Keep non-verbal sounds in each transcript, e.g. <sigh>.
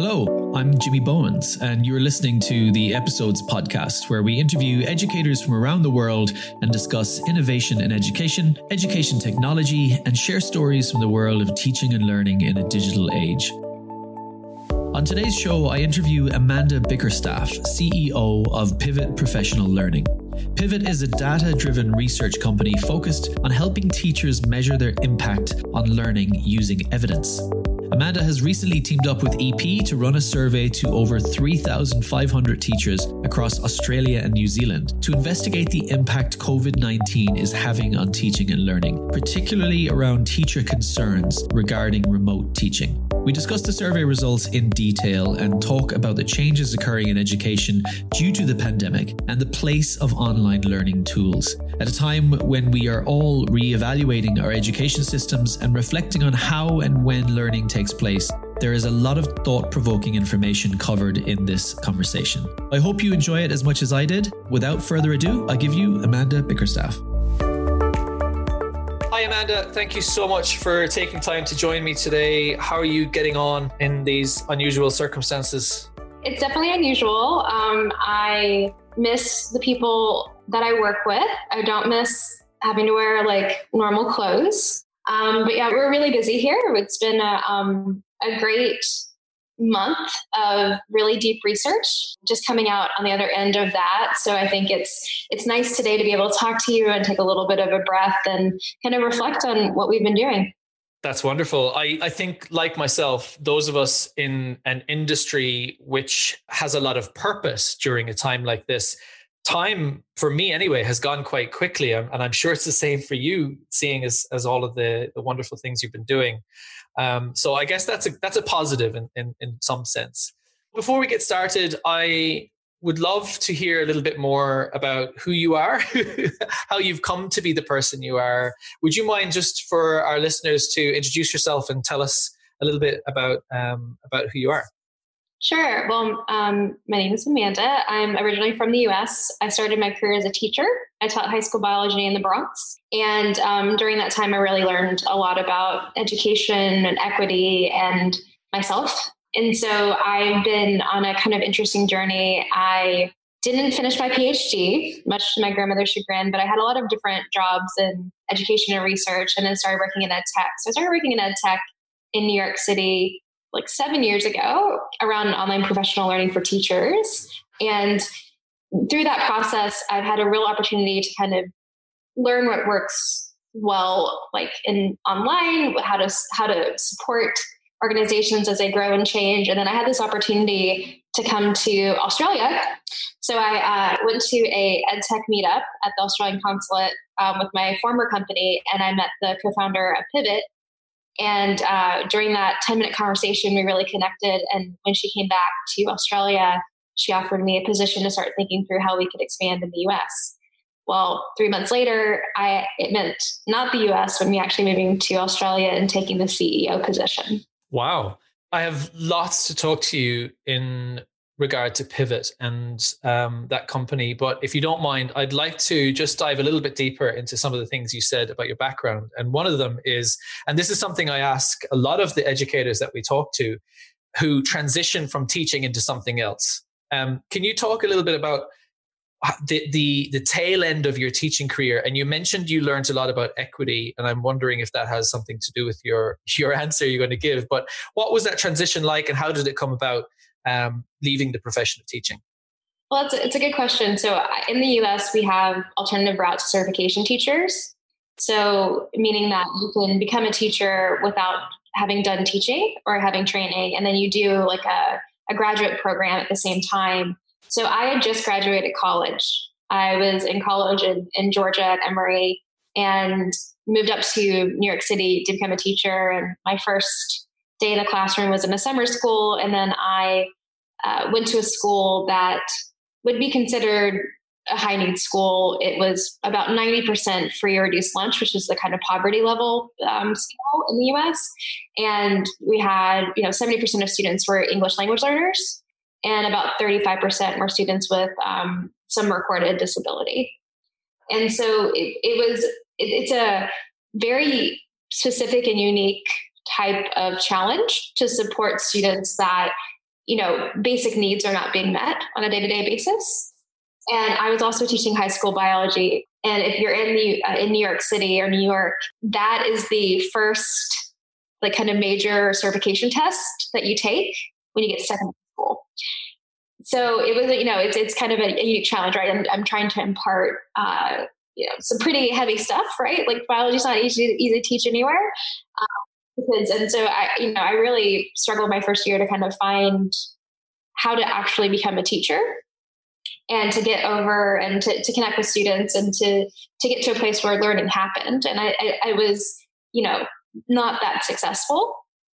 Hello, I'm Jimmy Bowens, and you're listening to the Episodes podcast, where we interview educators from around the world and discuss innovation in education, education technology, and share stories from the world of teaching and learning in a digital age. On today's show, I interview Amanda Bickerstaff, CEO of Pivot Professional Learning. Pivot is a data driven research company focused on helping teachers measure their impact on learning using evidence. Amanda has recently teamed up with EP to run a survey to over 3,500 teachers across Australia and New Zealand to investigate the impact COVID 19 is having on teaching and learning, particularly around teacher concerns regarding remote teaching. We discuss the survey results in detail and talk about the changes occurring in education due to the pandemic and the place of online learning tools. At a time when we are all re evaluating our education systems and reflecting on how and when learning takes place, there is a lot of thought provoking information covered in this conversation. I hope you enjoy it as much as I did. Without further ado, I give you Amanda Bickerstaff. Hi, Amanda. Thank you so much for taking time to join me today. How are you getting on in these unusual circumstances? It's definitely unusual. Um, I miss the people that I work with. I don't miss having to wear like normal clothes. Um, but yeah, we're really busy here. It's been a, um, a great month of really deep research just coming out on the other end of that so i think it's it's nice today to be able to talk to you and take a little bit of a breath and kind of reflect on what we've been doing that's wonderful. I, I think, like myself, those of us in an industry which has a lot of purpose during a time like this, time for me anyway has gone quite quickly. And I'm sure it's the same for you, seeing as, as all of the, the wonderful things you've been doing. Um, so I guess that's a that's a positive in, in, in some sense. Before we get started, I would love to hear a little bit more about who you are, <laughs> how you've come to be the person you are. Would you mind just for our listeners to introduce yourself and tell us a little bit about um, about who you are? Sure. Well, um, my name is Amanda. I'm originally from the US. I started my career as a teacher. I taught high school biology in the Bronx. And um, during that time, I really learned a lot about education and equity and myself. And so I've been on a kind of interesting journey. I didn't finish my PhD, much to my grandmother's chagrin, but I had a lot of different jobs in education and research and then started working in ed tech. So I started working in ed tech in New York City like seven years ago around online professional learning for teachers. And through that process, I've had a real opportunity to kind of learn what works well, like in online, how to how to support organizations as they grow and change. And then I had this opportunity to come to Australia. So I uh, went to a EdTech meetup at the Australian consulate um, with my former company, and I met the co-founder of Pivot, and uh, during that 10 minute conversation, we really connected. And when she came back to Australia, she offered me a position to start thinking through how we could expand in the US. Well, three months later, I, it meant not the US, but me actually moving to Australia and taking the CEO position. Wow. I have lots to talk to you in regard to Pivot and um, that company. But if you don't mind, I'd like to just dive a little bit deeper into some of the things you said about your background. And one of them is, and this is something I ask a lot of the educators that we talk to who transition from teaching into something else. Um, can you talk a little bit about the, the the tail end of your teaching career and you mentioned you learned a lot about equity and i'm wondering if that has something to do with your your <laughs> answer you're going to give but what was that transition like and how did it come about um, leaving the profession of teaching? Well, it's a, it's a good question. So, in the US, we have alternative routes to certification teachers. So, meaning that you can become a teacher without having done teaching or having training, and then you do like a, a graduate program at the same time. So, I had just graduated college. I was in college in, in Georgia at Emory and moved up to New York City to become a teacher. And my first day in the classroom was in a summer school. And then I uh, went to a school that would be considered a high need school. It was about 90% free or reduced lunch, which is the kind of poverty level um, scale in the US. And we had, you know, 70% of students were English language learners, and about 35% were students with um, some recorded disability. And so it, it was, it, it's a very specific and unique type of challenge to support students that you know, basic needs are not being met on a day to day basis. And I was also teaching high school biology. And if you're in the uh, in New York City or New York, that is the first like kind of major certification test that you take when you get to secondary school. So it was, you know, it's it's kind of a, a unique challenge, right? I'm, I'm trying to impart, uh, you know, some pretty heavy stuff, right? Like biology's not easy easy to teach anywhere. Um, because, and so I, you know, I really struggled my first year to kind of find how to actually become a teacher and to get over and to, to connect with students and to to get to a place where learning happened. And I, I, I was, you know, not that successful,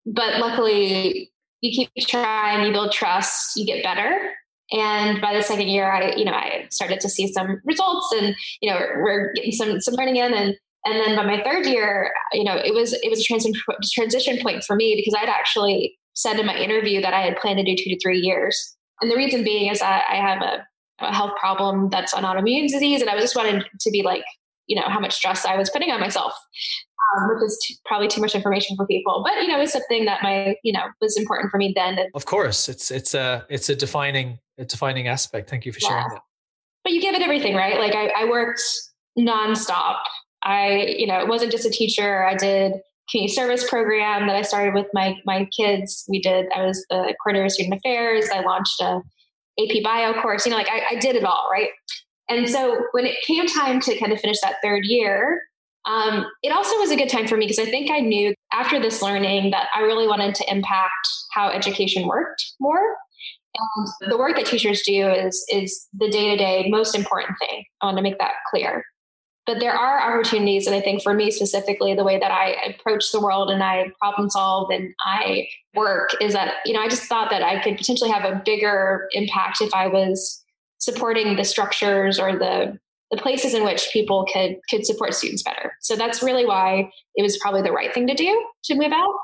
but luckily you keep trying, you build trust, you get better. And by the second year, I, you know, I started to see some results, and you know, we're getting some some learning in, and and then by my third year, you know, it was it was a transition transition point for me because I'd actually said in my interview that I had planned to do two to three years, and the reason being is that I have a, a health problem that's an autoimmune disease, and I was just wanted to be like, you know, how much stress I was putting on myself um, which is too, probably too much information for people. But you know, it's something that my you know was important for me then. Of course, it's it's a it's a defining a defining aspect. Thank you for sharing that. But you give it everything, right? Like I, I worked nonstop. I you know it wasn't just a teacher. I did community service program that I started with my my kids. We did. I was the coordinator of student affairs. I launched a AP Bio course. You know, like I, I did it all, right? And so when it came time to kind of finish that third year, um, it also was a good time for me because I think I knew after this learning that I really wanted to impact how education worked more. And the work that teachers do is is the day to day most important thing. I want to make that clear. But there are opportunities, and I think for me specifically, the way that I approach the world and I problem solve and I work is that you know I just thought that I could potentially have a bigger impact if I was supporting the structures or the the places in which people could could support students better. So that's really why it was probably the right thing to do to move out.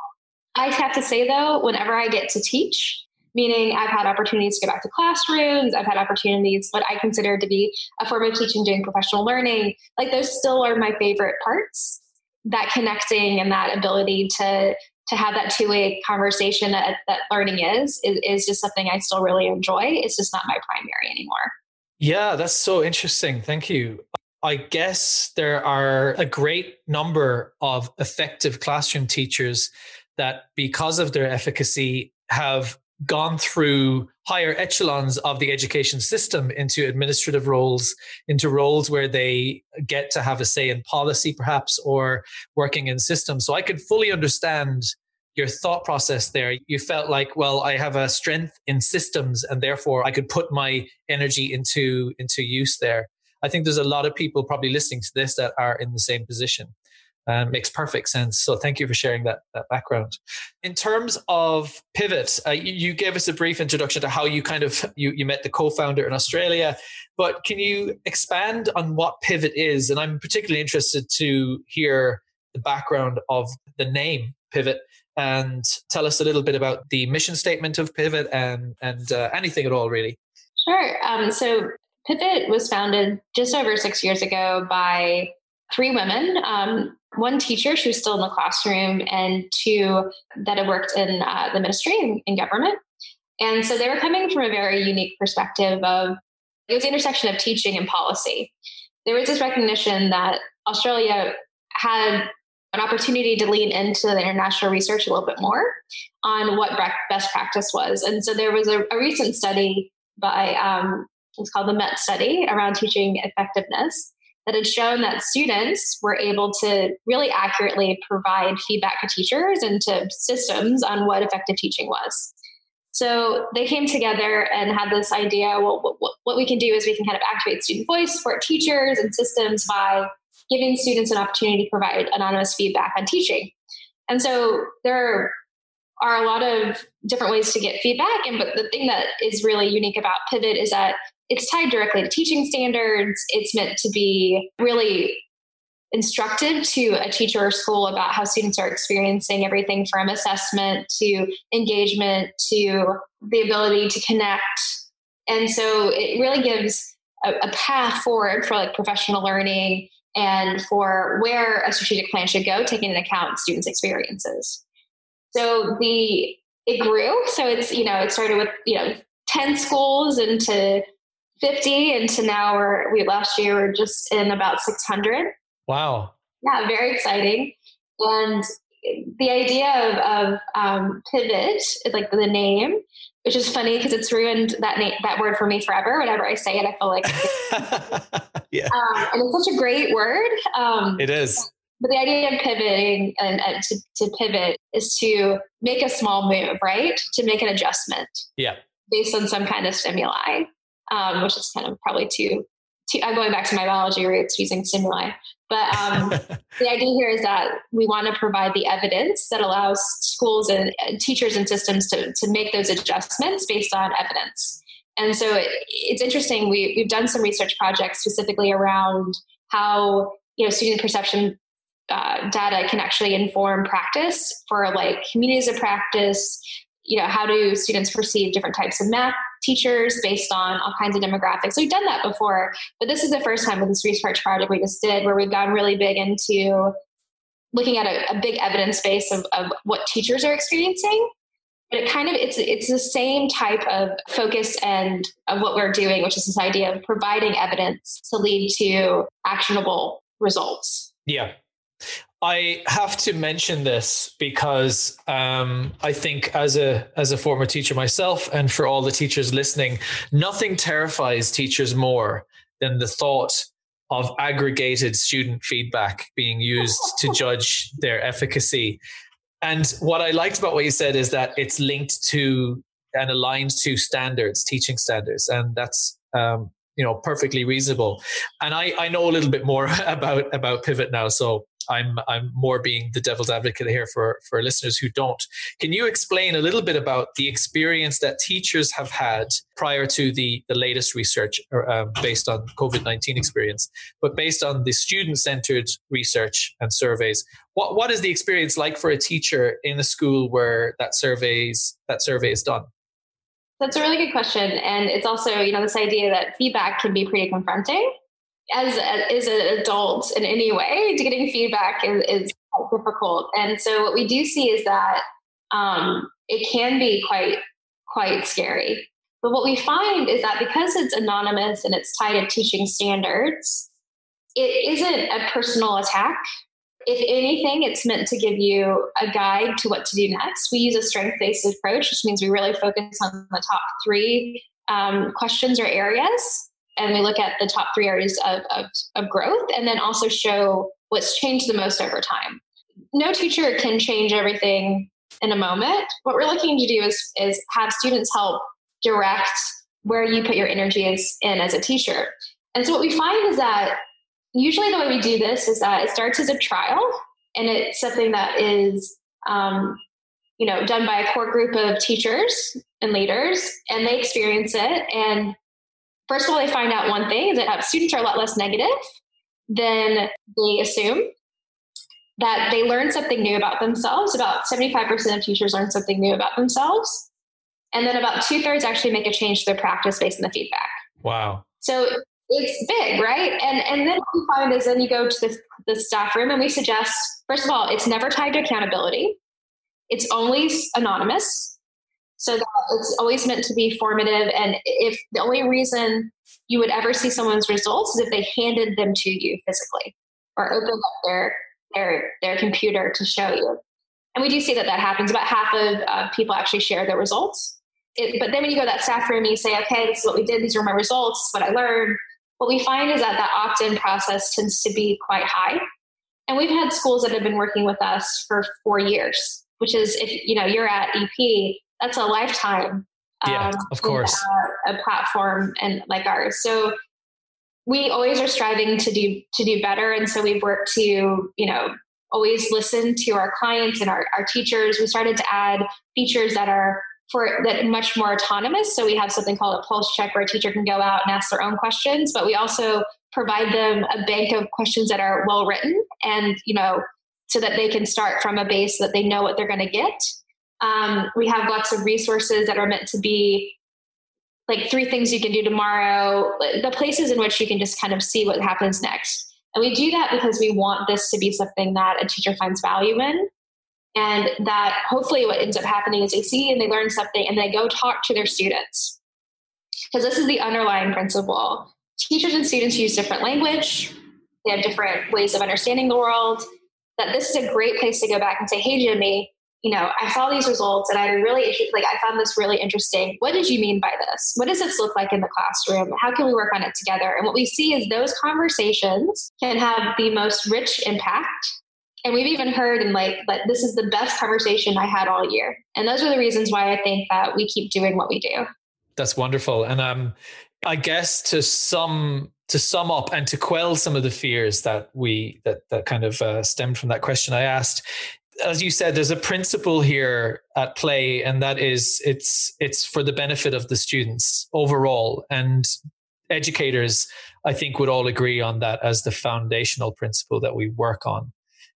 I have to say though, whenever I get to teach, meaning I've had opportunities to go back to classrooms, I've had opportunities what I consider to be a form of teaching doing professional learning, like those still are my favorite parts. That connecting and that ability to to have that two-way conversation that, that learning is, is is just something I still really enjoy. It's just not my primary anymore. Yeah, that's so interesting. Thank you. I guess there are a great number of effective classroom teachers that, because of their efficacy, have gone through higher echelons of the education system into administrative roles, into roles where they get to have a say in policy, perhaps, or working in systems. So I could fully understand your thought process there. You felt like, well, I have a strength in systems and therefore I could put my energy into, into use there. I think there's a lot of people probably listening to this that are in the same position. Um, makes perfect sense. So thank you for sharing that, that background. In terms of Pivot, uh, you, you, gave us a brief introduction to how you kind of you, you met the co-founder in Australia, but can you expand on what Pivot is? And I'm particularly interested to hear the background of the name Pivot and tell us a little bit about the mission statement of Pivot and and uh, anything at all, really. Sure. Um, so Pivot was founded just over six years ago by three women. Um, one teacher, she was still in the classroom, and two that had worked in uh, the ministry in, in government. And so they were coming from a very unique perspective of it was the intersection of teaching and policy. There was this recognition that Australia had an opportunity to lean into the international research a little bit more on what best practice was. And so there was a, a recent study by, um, it's called the MET study around teaching effectiveness that had shown that students were able to really accurately provide feedback to teachers and to systems on what effective teaching was. So they came together and had this idea well, what, what we can do is we can kind of activate student voice, support teachers and systems by giving students an opportunity to provide anonymous feedback on teaching. And so there are a lot of different ways to get feedback. And but the thing that is really unique about Pivot is that it's tied directly to teaching standards. It's meant to be really instructive to a teacher or school about how students are experiencing everything from assessment to engagement to the ability to connect. And so it really gives a, a path forward for like professional learning and for where a strategic plan should go, taking into account students' experiences. So the it grew. So it's, you know, it started with, you know, 10 schools into 50 and to now we're, we last year were just in about 600. Wow. Yeah, very exciting. And the idea of, of um, pivot, is like the name, which is funny because it's ruined that name, that word for me forever. Whenever I say it, I feel like, <laughs> <laughs> yeah. Um, and it's such a great word. Um, it is. But the idea of pivoting and, and to, to pivot is to make a small move, right? To make an adjustment. Yeah. Based on some kind of stimuli, um, which is kind of probably too, too. I'm going back to my biology roots using stimuli. But um, <laughs> the idea here is that we want to provide the evidence that allows schools and teachers and systems to, to make those adjustments based on evidence. And so it, it's interesting. We, we've done some research projects specifically around how you know student perception uh, data can actually inform practice for like communities of practice. You know, how do students perceive different types of math teachers based on all kinds of demographics? We've done that before, but this is the first time with this research project we just did where we've gone really big into looking at a, a big evidence base of, of what teachers are experiencing. But it kind of it's it's the same type of focus and of what we're doing which is this idea of providing evidence to lead to actionable results. Yeah I have to mention this because um, I think, as a as a former teacher myself, and for all the teachers listening, nothing terrifies teachers more than the thought of aggregated student feedback being used <laughs> to judge their efficacy. And what I liked about what you said is that it's linked to and aligned to standards, teaching standards, and that's um, you know perfectly reasonable. And I I know a little bit more <laughs> about about Pivot now, so I'm I'm more being the devil's advocate here for for listeners who don't. Can you explain a little bit about the experience that teachers have had prior to the the latest research uh, based on COVID nineteen experience, but based on the student centered research and surveys? What what is the experience like for a teacher in a school where that surveys that survey is done? That's a really good question, and it's also you know this idea that feedback can be pretty confronting as a, as an adult in any way, getting feedback is, is difficult. And so what we do see is that um, it can be quite quite scary. But what we find is that because it's anonymous and it's tied to teaching standards, it isn't a personal attack. If anything, it's meant to give you a guide to what to do next. We use a strength based approach, which means we really focus on the top three um, questions or areas and we look at the top three areas of, of, of growth and then also show what's changed the most over time. No teacher can change everything in a moment. What we're looking to do is, is have students help direct where you put your energy in as a teacher. And so what we find is that usually the way we do this is that it starts as a trial and it's something that is um, you know done by a core group of teachers and leaders and they experience it and first of all, they find out one thing is that uh, students are a lot less negative than they assume. That they learn something new about themselves. About 75% of teachers learn something new about themselves. And then about two thirds actually make a change to their practice based on the feedback. Wow. So it's big, right? And and then what we find is then you go to the, the staff room and we suggest, first of all, it's never tied to accountability. It's only anonymous so that it's always meant to be formative. And if the only reason you would ever see someone's results is if they handed them to you physically or opened up their their their computer to show you. And we do see that that happens. About half of uh, people actually share their results. It, but then when you go to that staff room and you say, okay, this is what we did. These are my results. What I learned. What we find is that that opt-in process tends to be quite high. And we've had schools that have been working with us for four years, which is if you know you're at EP, that's a lifetime. Yeah, um, of course. A, a platform and like ours. So we always are striving to do to do better, and so we've worked to you know always listen to our clients and our, our teachers. We started to add features that are for that much more autonomous. So we have something called a pulse check where a teacher can go out and ask their own questions, but we also provide them a bank of questions that are well written and you know so that they can start from a base that they know what they're going to get um, we have lots of resources that are meant to be like three things you can do tomorrow, the places in which you can just kind of see what happens next. And we do that because we want this to be something that a teacher finds value in. And that hopefully what ends up happening is they see and they learn something and they go talk to their students. Because this is the underlying principle. Teachers and students use different language, they have different ways of understanding the world. That this is a great place to go back and say, hey, Jimmy, you know, I saw these results and I really like I found this really interesting. What did you mean by this? What does this look like in the classroom? How can we work on it together? And what we see is those conversations can have the most rich impact. And we've even heard and like that this is the best conversation I had all year. And those are the reasons why I think that we keep doing what we do. That's wonderful. And um I guess to sum to sum up and to quell some of the fears that we that that kind of uh, stemmed from that question I asked, as you said, there's a principle here at play, and that is it's it's for the benefit of the students overall. And educators, I think, would all agree on that as the foundational principle that we work on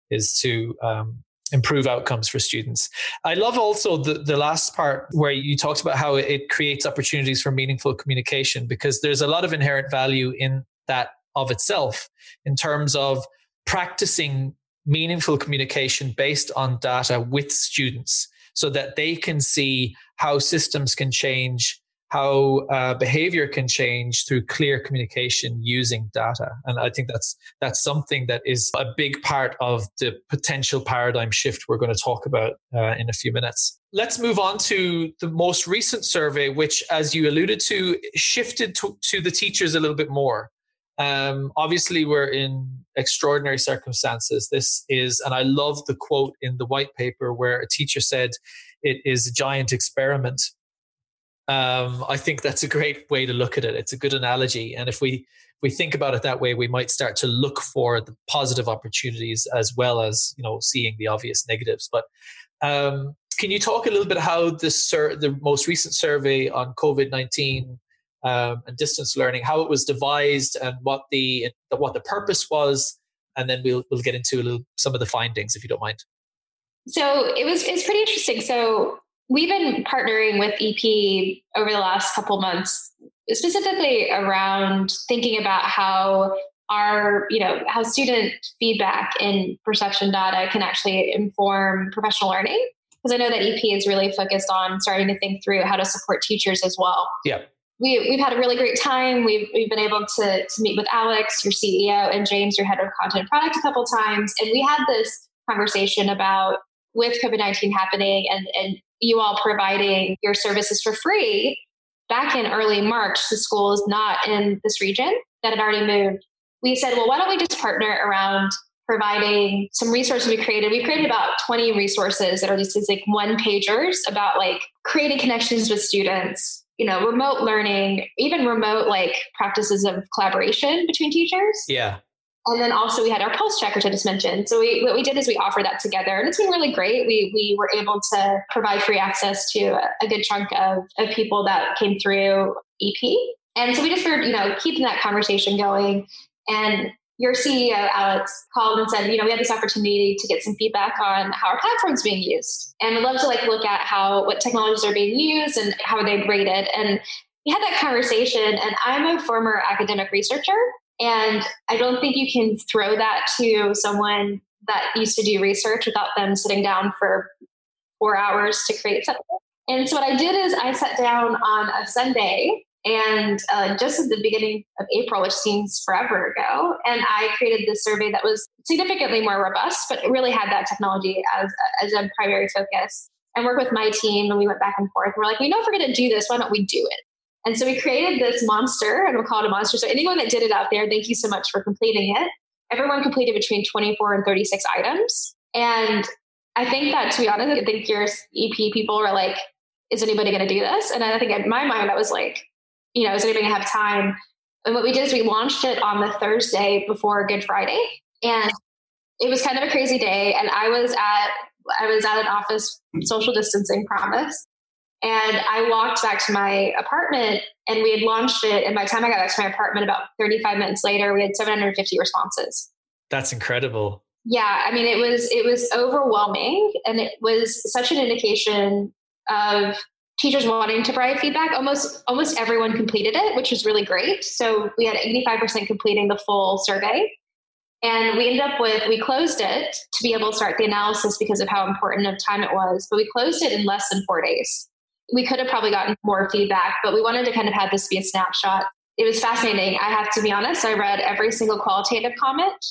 is to um, improve outcomes for students. I love also the, the last part where you talked about how it creates opportunities for meaningful communication because there's a lot of inherent value in that of itself in terms of practicing meaningful communication based on data with students so that they can see how systems can change how uh, behavior can change through clear communication using data. And i think that's that's something that is a big part of the potential paradigm shift we're going to talk about uh, in a few minutes. Let's move on to the most recent survey which as you alluded to shifted to, to the teachers a little bit more um, obviously, we're in extraordinary circumstances. This is, and I love the quote in the white paper where a teacher said, It is a giant experiment. Um, I think that's a great way to look at it. It's a good analogy. And if we we think about it that way, we might start to look for the positive opportunities as well as you know seeing the obvious negatives. But um, can you talk a little bit how this sur- the most recent survey on COVID nineteen um, and distance learning, how it was devised, and what the what the purpose was, and then we'll we'll get into a little, some of the findings, if you don't mind. So it was it's pretty interesting. So we've been partnering with EP over the last couple months, specifically around thinking about how our you know how student feedback and perception data can actually inform professional learning because i know that ep is really focused on starting to think through how to support teachers as well yeah we, we've had a really great time. We've, we've been able to, to meet with Alex, your CEO, and James, your head of content product, a couple times. And we had this conversation about with COVID 19 happening and, and you all providing your services for free back in early March to schools not in this region that had already moved. We said, well, why don't we just partner around providing some resources we created. We created about 20 resources that are just like one pagers about like creating connections with students, you know, remote learning, even remote like practices of collaboration between teachers. Yeah. And then also we had our pulse check, which I just mentioned. So we, what we did is we offered that together and it's been really great. We, we were able to provide free access to a, a good chunk of, of people that came through EP. And so we just started, you know, keeping that conversation going. And your CEO, Alex, called and said, you know, we had this opportunity to get some feedback on how our platform's being used. And we'd love to like look at how what technologies are being used and how they're graded. And we had that conversation. And I'm a former academic researcher. And I don't think you can throw that to someone that used to do research without them sitting down for four hours to create something. And so what I did is I sat down on a Sunday and uh, just at the beginning of April, which seems forever ago, and I created this survey that was significantly more robust, but really had that technology as, as a primary focus. And worked with my team, and we went back and forth. And we're like, we know if we're going to do this, why don't we do it? And so we created this monster, and we'll call it a monster. So anyone that did it out there, thank you so much for completing it. Everyone completed between 24 and 36 items. And I think that, to be honest, I think your EP people were like, is anybody going to do this? And I think in my mind, I was like, you know, is anybody gonna have time? And what we did is we launched it on the Thursday before Good Friday. And it was kind of a crazy day. And I was at I was at an office social distancing promise. And I walked back to my apartment and we had launched it. And by the time I got back to my apartment, about 35 minutes later, we had 750 responses. That's incredible. Yeah. I mean, it was, it was overwhelming. And it was such an indication of teachers wanting to provide feedback almost almost everyone completed it which was really great so we had 85% completing the full survey And we ended up with, we closed it to be able to start the analysis because of how important of time it was, but we closed it in less than four days. We could have probably gotten more feedback, but we wanted to kind of have this be a snapshot. It was fascinating. I have to be honest, I read every single qualitative comment,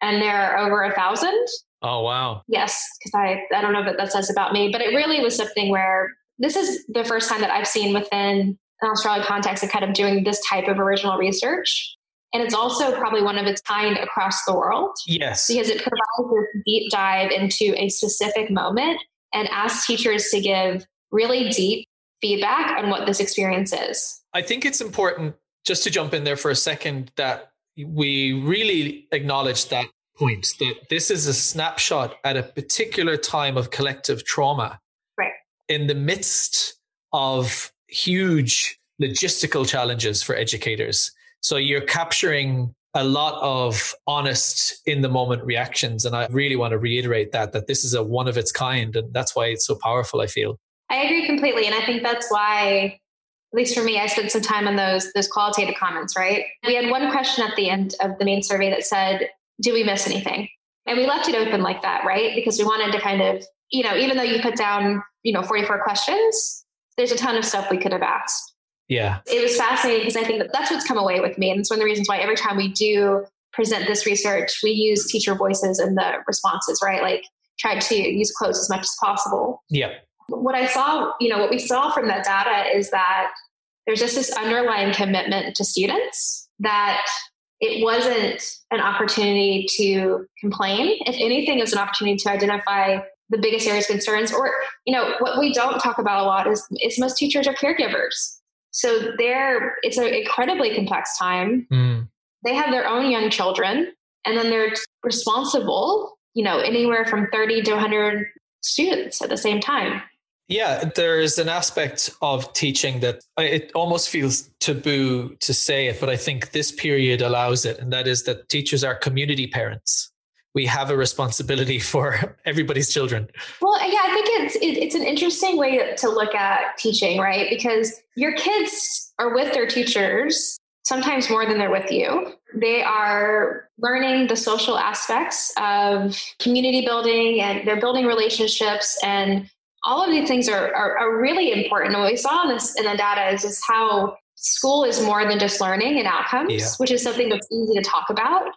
and there are over a thousand. Oh, wow. Yes, because I, I don't know what that says about me, but it really was something where this is the first time that I've seen within an Australian context of kind of doing this type of original research. And it's also probably one of its kind across the world. Yes. Because it provides a deep dive into a specific moment and asks teachers to give really deep feedback on what this experience is. I think it's important just to jump in there for a second that we really acknowledge that point that this is a snapshot at a particular time of collective trauma. In the midst of huge logistical challenges for educators. So you're capturing a lot of honest in the moment reactions and I really want to reiterate that that this is a one of its kind and that's why it's so powerful I feel. I agree completely and I think that's why at least for me I spent some time on those those qualitative comments, right? We had one question at the end of the main survey that said do we miss anything? And we left it open like that, right? Because we wanted to kind of, you know, even though you put down, you know, 44 questions, there's a ton of stuff we could have asked. Yeah. It was fascinating because I think that that's what's come away with me. And it's one of the reasons why every time we do present this research, we use teacher voices in the responses, right? Like try to use quotes as much as possible. Yeah. What I saw, you know, what we saw from that data is that there's just this underlying commitment to students that it wasn't an opportunity to complain. If anything, it was an opportunity to identify the biggest areas of concerns. Or, you know, what we don't talk about a lot is, is most teachers are caregivers. So they're it's an incredibly complex time. Mm. They have their own young children, and then they're responsible, you know, anywhere from 30 to 100 students at the same time. Yeah, there's an aspect of teaching that it almost feels taboo to say it, but I think this period allows it. And that is that teachers are community parents. We have a responsibility <laughs> for everybody's children. Well, yeah, I think it's it, it's an interesting way to look at teaching, right? Because your kids are with their teachers sometimes more than they're with you. They are learning the social aspects of community building and they're building relationships and all of these things are, are, are really important. And what we saw in this in the data is just how school is more than just learning and outcomes, yeah. which is something that's easy to talk about.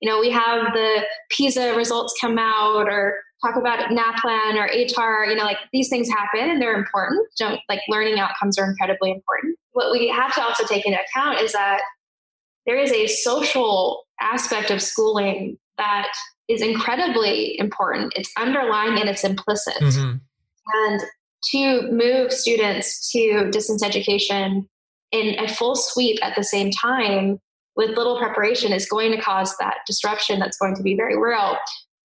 You know, we have the PISA results come out or talk about NAPLAN or ATAR, you know, like these things happen and they're important. Don't like learning outcomes are incredibly important. What we have to also take into account is that there is a social aspect of schooling that is incredibly important. It's underlying and it's implicit. Mm-hmm. And to move students to distance education in a full sweep at the same time with little preparation is going to cause that disruption that's going to be very real.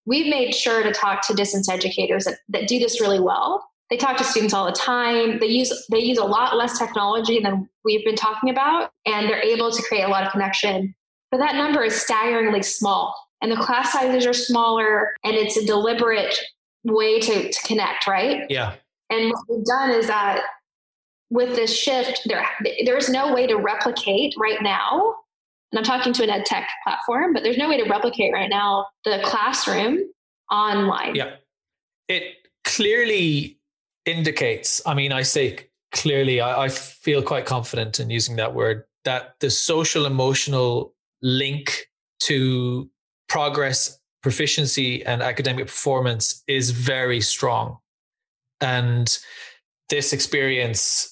We've made sure to talk to distance educators that, that do this really well. They talk to students all the time. They use they use a lot less technology than we've been talking about, and they're able to create a lot of connection. But that number is staggeringly small, and the class sizes are smaller, and it's a deliberate way to, to connect, right? Yeah. And what we've done is that with this shift, there there's no way to replicate right now. And I'm talking to an ed tech platform, but there's no way to replicate right now the classroom online. Yeah. It clearly indicates, I mean, I say clearly, I, I feel quite confident in using that word, that the social emotional link to progress proficiency and academic performance is very strong. And this experience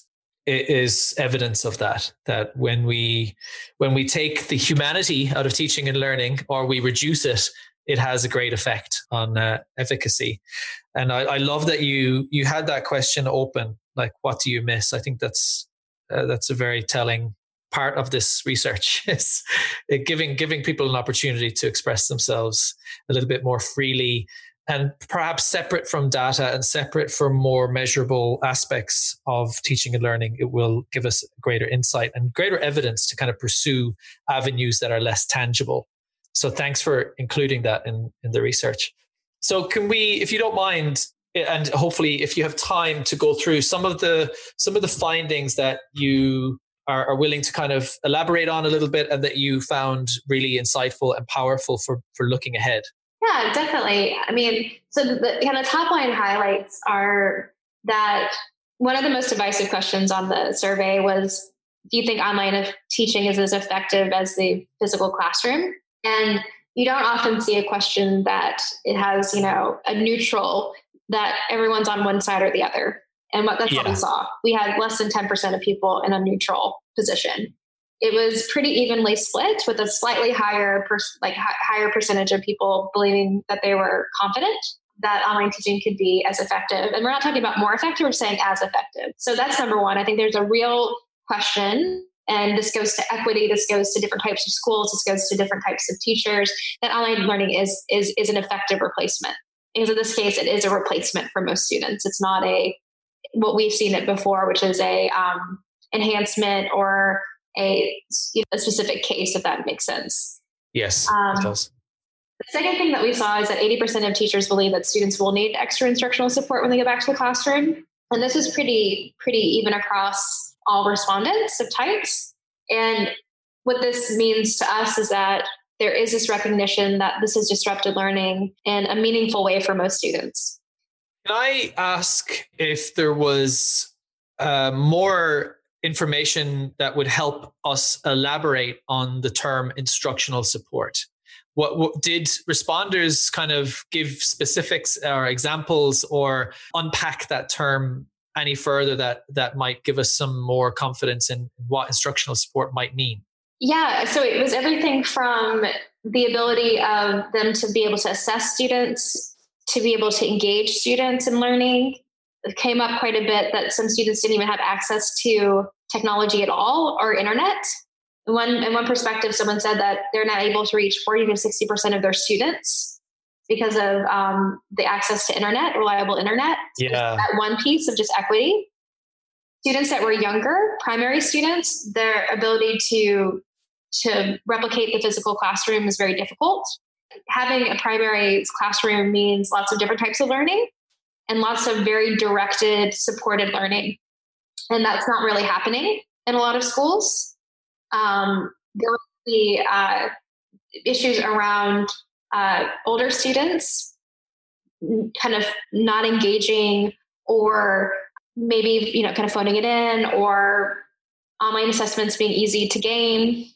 is evidence of that that when we when we take the humanity out of teaching and learning or we reduce it it has a great effect on uh, efficacy. And I, I, love that you you had that question open like what do you miss? I think that's uh, that's a very telling part of this research <laughs> is giving giving people an opportunity to express themselves a little bit more freely and perhaps separate from data and separate from more measurable aspects of teaching and learning it will give us greater insight and greater evidence to kind of pursue avenues that are less tangible so thanks for including that in in the research so can we if you don't mind and hopefully if you have time to go through some of the some of the findings that you are, are, willing to kind of elaborate on a little bit and that you found really insightful and powerful for, for looking ahead? Yeah, definitely. I mean, so the, kind of top line highlights are that one of the most divisive questions on the survey was do you think online teaching is as effective as the physical classroom and you don't often see a question that it has you know a neutral that everyone's on one side or the other and what that's yeah. what we saw we had less than 10% of people in a neutral position it was pretty evenly split with a slightly higher per, like higher percentage of people believing that they were confident that online teaching could be as effective. And we're not talking about more effective, we're saying as effective. So that's number one. I think there's a real question and this goes to equity this goes to different types of schools this goes to different types of teachers that online learning is is is an effective replacement because in this case it is a replacement for most students it's not a what we've seen it before which is a um, enhancement or a, you know, a specific case if that makes sense yes um, it does the second thing that we saw is that 80% of teachers believe that students will need extra instructional support when they go back to the classroom. And this is pretty, pretty even across all respondents of types. And what this means to us is that there is this recognition that this is disrupted learning in a meaningful way for most students. Can I ask if there was uh, more information that would help us elaborate on the term instructional support? what, what, did responders kind of give specifics or examples or unpack that term any further that that might give us some more confidence in what instructional support might mean yeah so it was everything from the ability of them to be able to assess students to be able to engage students in learning came up quite a bit that some students didn't even have access to technology at all or internet one in one perspective, someone said that they're not able to reach 40 to 60 percent of their students because of um, the access to internet, reliable internet. Yeah, that one piece of just equity. Students that were younger, primary students, their ability to to replicate the physical classroom is very difficult. Having a primary classroom means lots of different types of learning and lots of very directed, supported learning. And that's not really happening in a lot of schools. Um, there will be uh, issues around uh, older students kind of not engaging or maybe you know kind of phoning it in or online assessments being easy to gain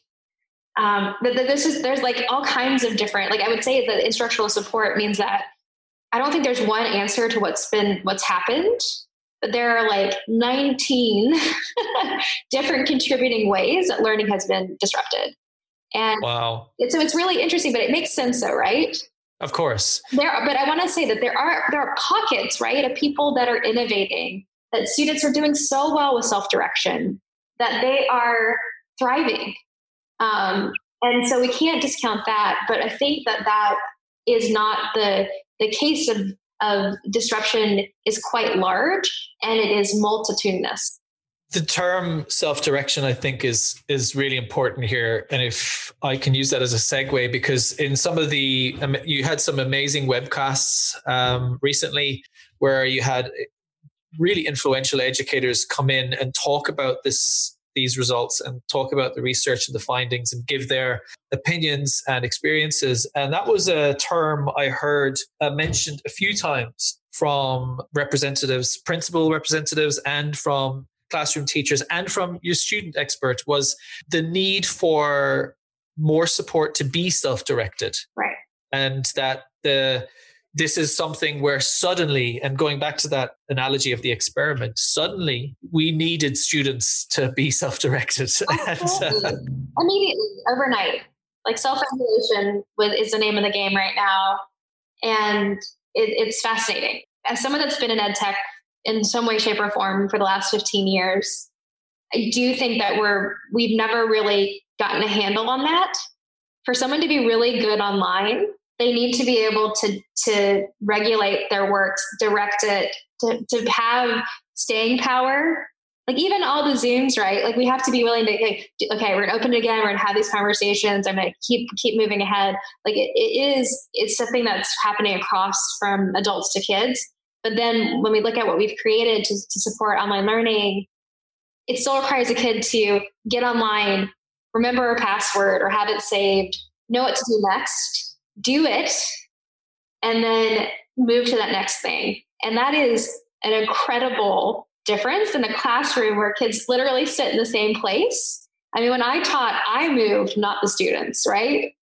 um, that this is there's like all kinds of different like i would say that instructional support means that i don't think there's one answer to what's been what's happened but there are like 19 <laughs> different contributing ways that learning has been disrupted. And wow. It, so it's really interesting, but it makes sense though, right? Of course. There, but I want to say that there are there are pockets, right, of people that are innovating. That students are doing so well with self direction that they are thriving, um, and so we can't discount that. But I think that that is not the the case of of disruption is quite large and it is multitudinous. The term self-direction, I think, is is really important here, and if I can use that as a segue, because in some of the um, you had some amazing webcasts um, recently where you had really influential educators come in and talk about this these results and talk about the research and the findings and give their opinions and experiences. And that was a term I heard uh, mentioned a few times from representatives, principal representatives, and from classroom teachers and from your student expert was the need for more support to be self-directed. Right. And that the this is something where suddenly, and going back to that analogy of the experiment, suddenly we needed students to be <laughs> self directed. uh, <laughs> Immediately, overnight. Like self regulation is the name of the game right now. And it, it's fascinating. As someone that's been in ed tech in some way, shape, or form for the last 15 years, I do think that we're, we've never really gotten a handle on that. For someone to be really good online, they need to be able to to regulate their works, direct it, to, to have staying power. Like even all the Zooms, right? Like we have to be willing to like, okay, we're gonna open it again. We're gonna have these conversations. I'm gonna keep keep moving ahead. Like it, it is, it's something that's happening across from adults to kids. But then when we look at what we've created to, to support online learning, it still requires a kid to get online, remember a password or have it saved, know what to do next, do it, and then move to that next thing. And that is an incredible difference in a classroom where kids literally sit in the same place. I mean, when I taught, I moved, not the students, right?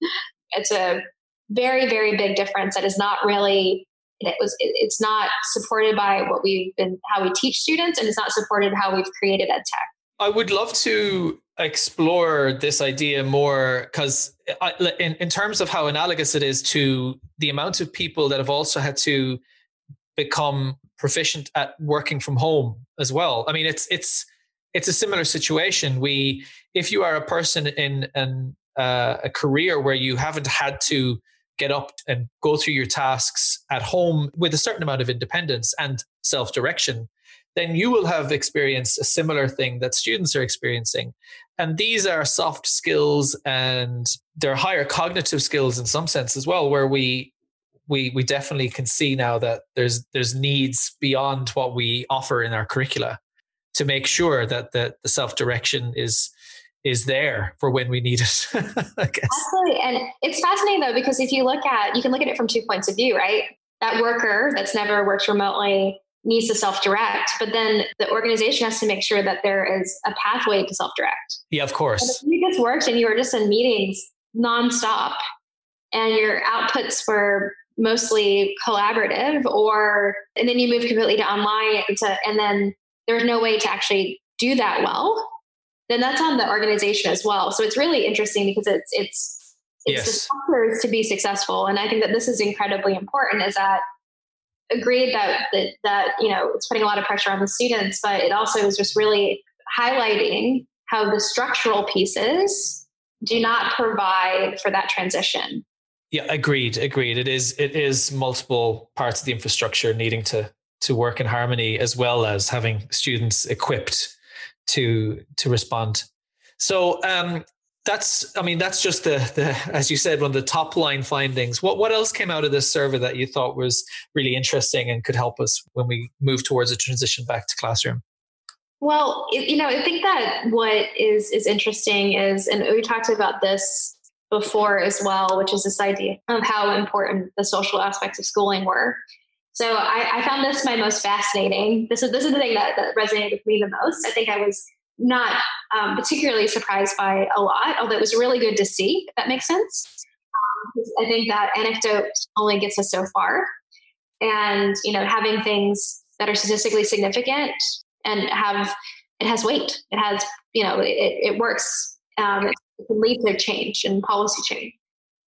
It's a very, very big difference that is not really it was it's not supported by what we've been how we teach students and it's not supported how we've created ed tech i would love to explore this idea more because in, in terms of how analogous it is to the amount of people that have also had to become proficient at working from home as well. I mean it's it's it's a similar situation. We if you are a person in an uh, a career where you haven't had to get up and go through your tasks at home with a certain amount of independence and self direction, then you will have experienced a similar thing that students are experiencing. And these are soft skills and they're higher cognitive skills in some sense as well, where we we we definitely can see now that there's there's needs beyond what we offer in our curricula to make sure that the, the self direction is is there for when we need it. <laughs> Absolutely. And it's fascinating though, because if you look at, you can look at it from two points of view, right? That worker that's never worked remotely needs to self-direct, but then the organization has to make sure that there is a pathway to self-direct. Yeah, of course. if you just worked and you were just in meetings nonstop and your outputs were mostly collaborative or and then you move completely to online to, and then there's no way to actually do that well then that's on the organization as well. So it's really interesting because it's it's it's yes. the structures to be successful. And I think that this is incredibly important is that agreed that, that that you know it's putting a lot of pressure on the students, but it also is just really highlighting how the structural pieces do not provide for that transition. Yeah, agreed, agreed. It is it is multiple parts of the infrastructure needing to to work in harmony as well as having students equipped to to respond. So um, that's I mean that's just the the as you said one of the top line findings. What what else came out of this survey that you thought was really interesting and could help us when we move towards a transition back to classroom? Well, you know, I think that what is is interesting is, and we talked about this before as well, which is this idea of how important the social aspects of schooling were. So I, I, found this my most fascinating. This is this is the thing that, that resonated with me the most. I think I was not um, particularly surprised by a lot, although it was really good to see. That makes sense. Um, I think that anecdote only gets us so far, and you know, having things that are statistically significant and have it has weight. It has you know it, it works. Um, it can lead to change and policy change.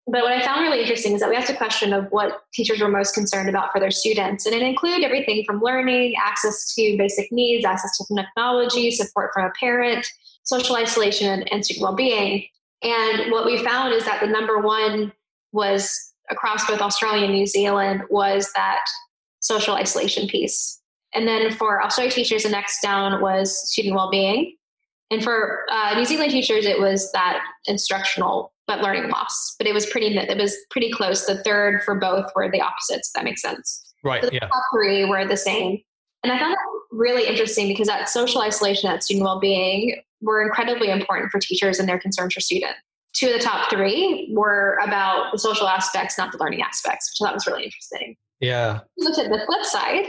But what I found really interesting is that we asked a question of what teachers were most concerned about for their students. And it included everything from learning, access to basic needs, access to technology, support from a parent, social isolation, and, student well being. And what we found is that the number one was across both Australia and New Zealand was that social isolation piece. And then for Australia teachers, the next down was student well being. And for uh, New Zealand teachers, it was that instructional but learning loss. But it was pretty it was pretty close. The third for both were the opposites. that makes sense. Right. So the yeah. top three were the same. And I found that really interesting because that social isolation, that student well-being were incredibly important for teachers and their concerns for students. Two of the top three were about the social aspects, not the learning aspects, which I thought was really interesting. Yeah. We looked at the flip side,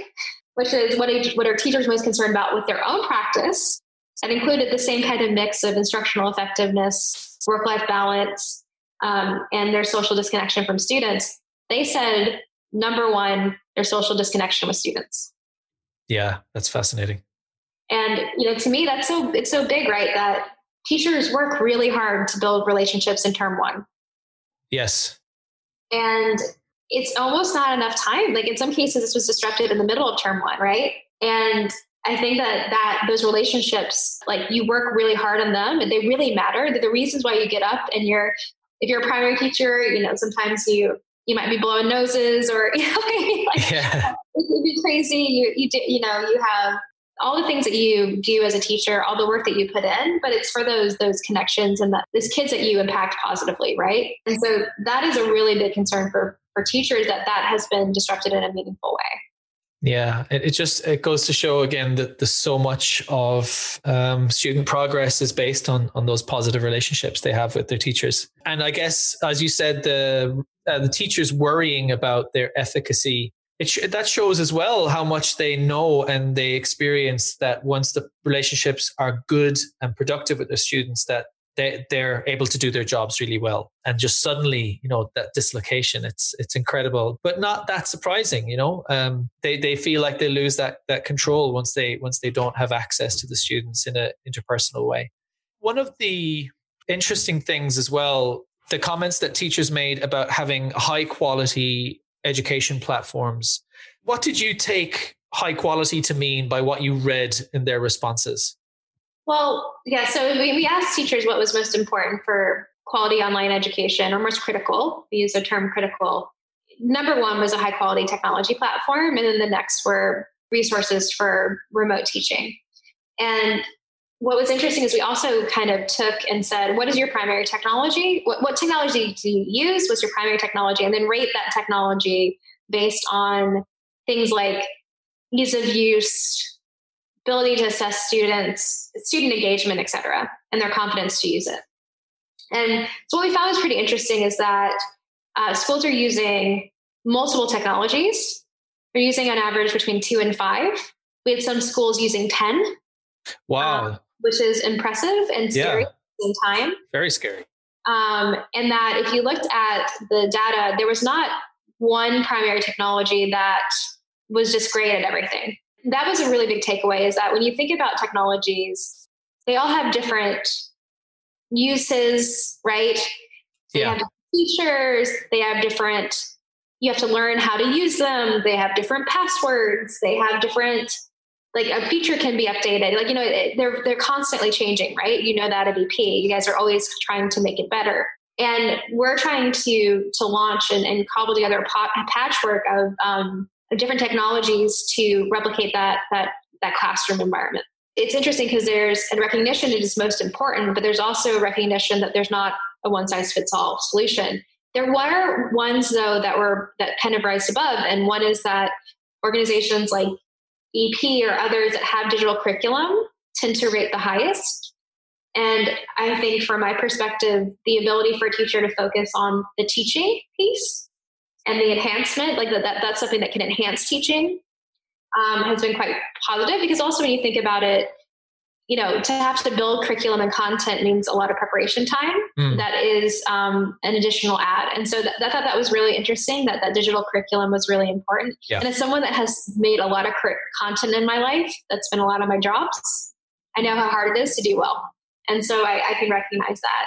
which is what, are, what are teachers most concerned about with their own practice and included the same kind of mix of instructional effectiveness, work life balance, um, and their social disconnection from students, they said number one, their social disconnection with students. Yeah, that's fascinating. And you know, to me, that's so it's so big, right? That teachers work really hard to build relationships in term one. Yes. And it's almost not enough time. Like in some cases, this was disrupted in the middle of term one, right? And I think that that those relationships, like you work really hard on them, and they really matter. They're the reasons why you get up and you're, if you're a primary teacher, you know, sometimes you you might be blowing noses or <laughs> you know, <laughs> like yeah. it could be crazy. You you do, you know you have all the things that you do as a teacher, all the work that you put in, but it's for those those connections and that those kids that you impact positively, right? And so that is a really big concern for for teachers that that has been disrupted in a meaningful way. Yeah, it, it just it goes to show again that there's so much of um, student progress is based on on those positive relationships they have with their teachers. And I guess, as you said, the uh, the teachers worrying about their efficacy it sh- that shows as well how much they know and they experience that once the relationships are good and productive with their students that they, they're able to do their jobs really well and just suddenly you know that dislocation it's it's incredible but not that surprising you know um, they they feel like they lose that that control once they once they don't have access to the students in a interpersonal way one of the interesting things as well the comments that teachers made about having high quality education platforms. What did you take high quality to mean by what you read in their responses? Well, yeah, so we, we asked teachers what was most important for quality online education or most critical. We use the term critical. Number one was a high quality technology platform, and then the next were resources for remote teaching. And what was interesting is we also kind of took and said, what is your primary technology? What, what technology do you use? What's your primary technology? And then rate that technology based on things like ease of use, ability to assess students, student engagement, et cetera, and their confidence to use it. And so what we found was pretty interesting is that uh, schools are using multiple technologies. They're using on average between two and five. We had some schools using 10. Wow. Um, which is impressive and scary yeah. at the same time. Very scary. Um, and that if you looked at the data, there was not one primary technology that was just great at everything. That was a really big takeaway is that when you think about technologies, they all have different uses, right? They yeah. have features, they have different, you have to learn how to use them, they have different passwords, they have different like a feature can be updated like you know they're they're constantly changing right you know that at ep you guys are always trying to make it better and we're trying to to launch and, and cobble together a patchwork of, um, of different technologies to replicate that that that classroom environment it's interesting because there's a recognition it is most important but there's also a recognition that there's not a one size fits all solution there were ones though that were that kind of rise above and one is that organizations like EP or others that have digital curriculum tend to rate the highest. And I think, from my perspective, the ability for a teacher to focus on the teaching piece and the enhancement, like that, that that's something that can enhance teaching, um, has been quite positive. Because also, when you think about it, you know, to have to build curriculum and content means a lot of preparation time. Mm. That is um, an additional add. And so th- I thought that was really interesting that that digital curriculum was really important. Yeah. And as someone that has made a lot of cur- content in my life, that's been a lot of my jobs, I know how hard it is to do well. And so I, I can recognize that.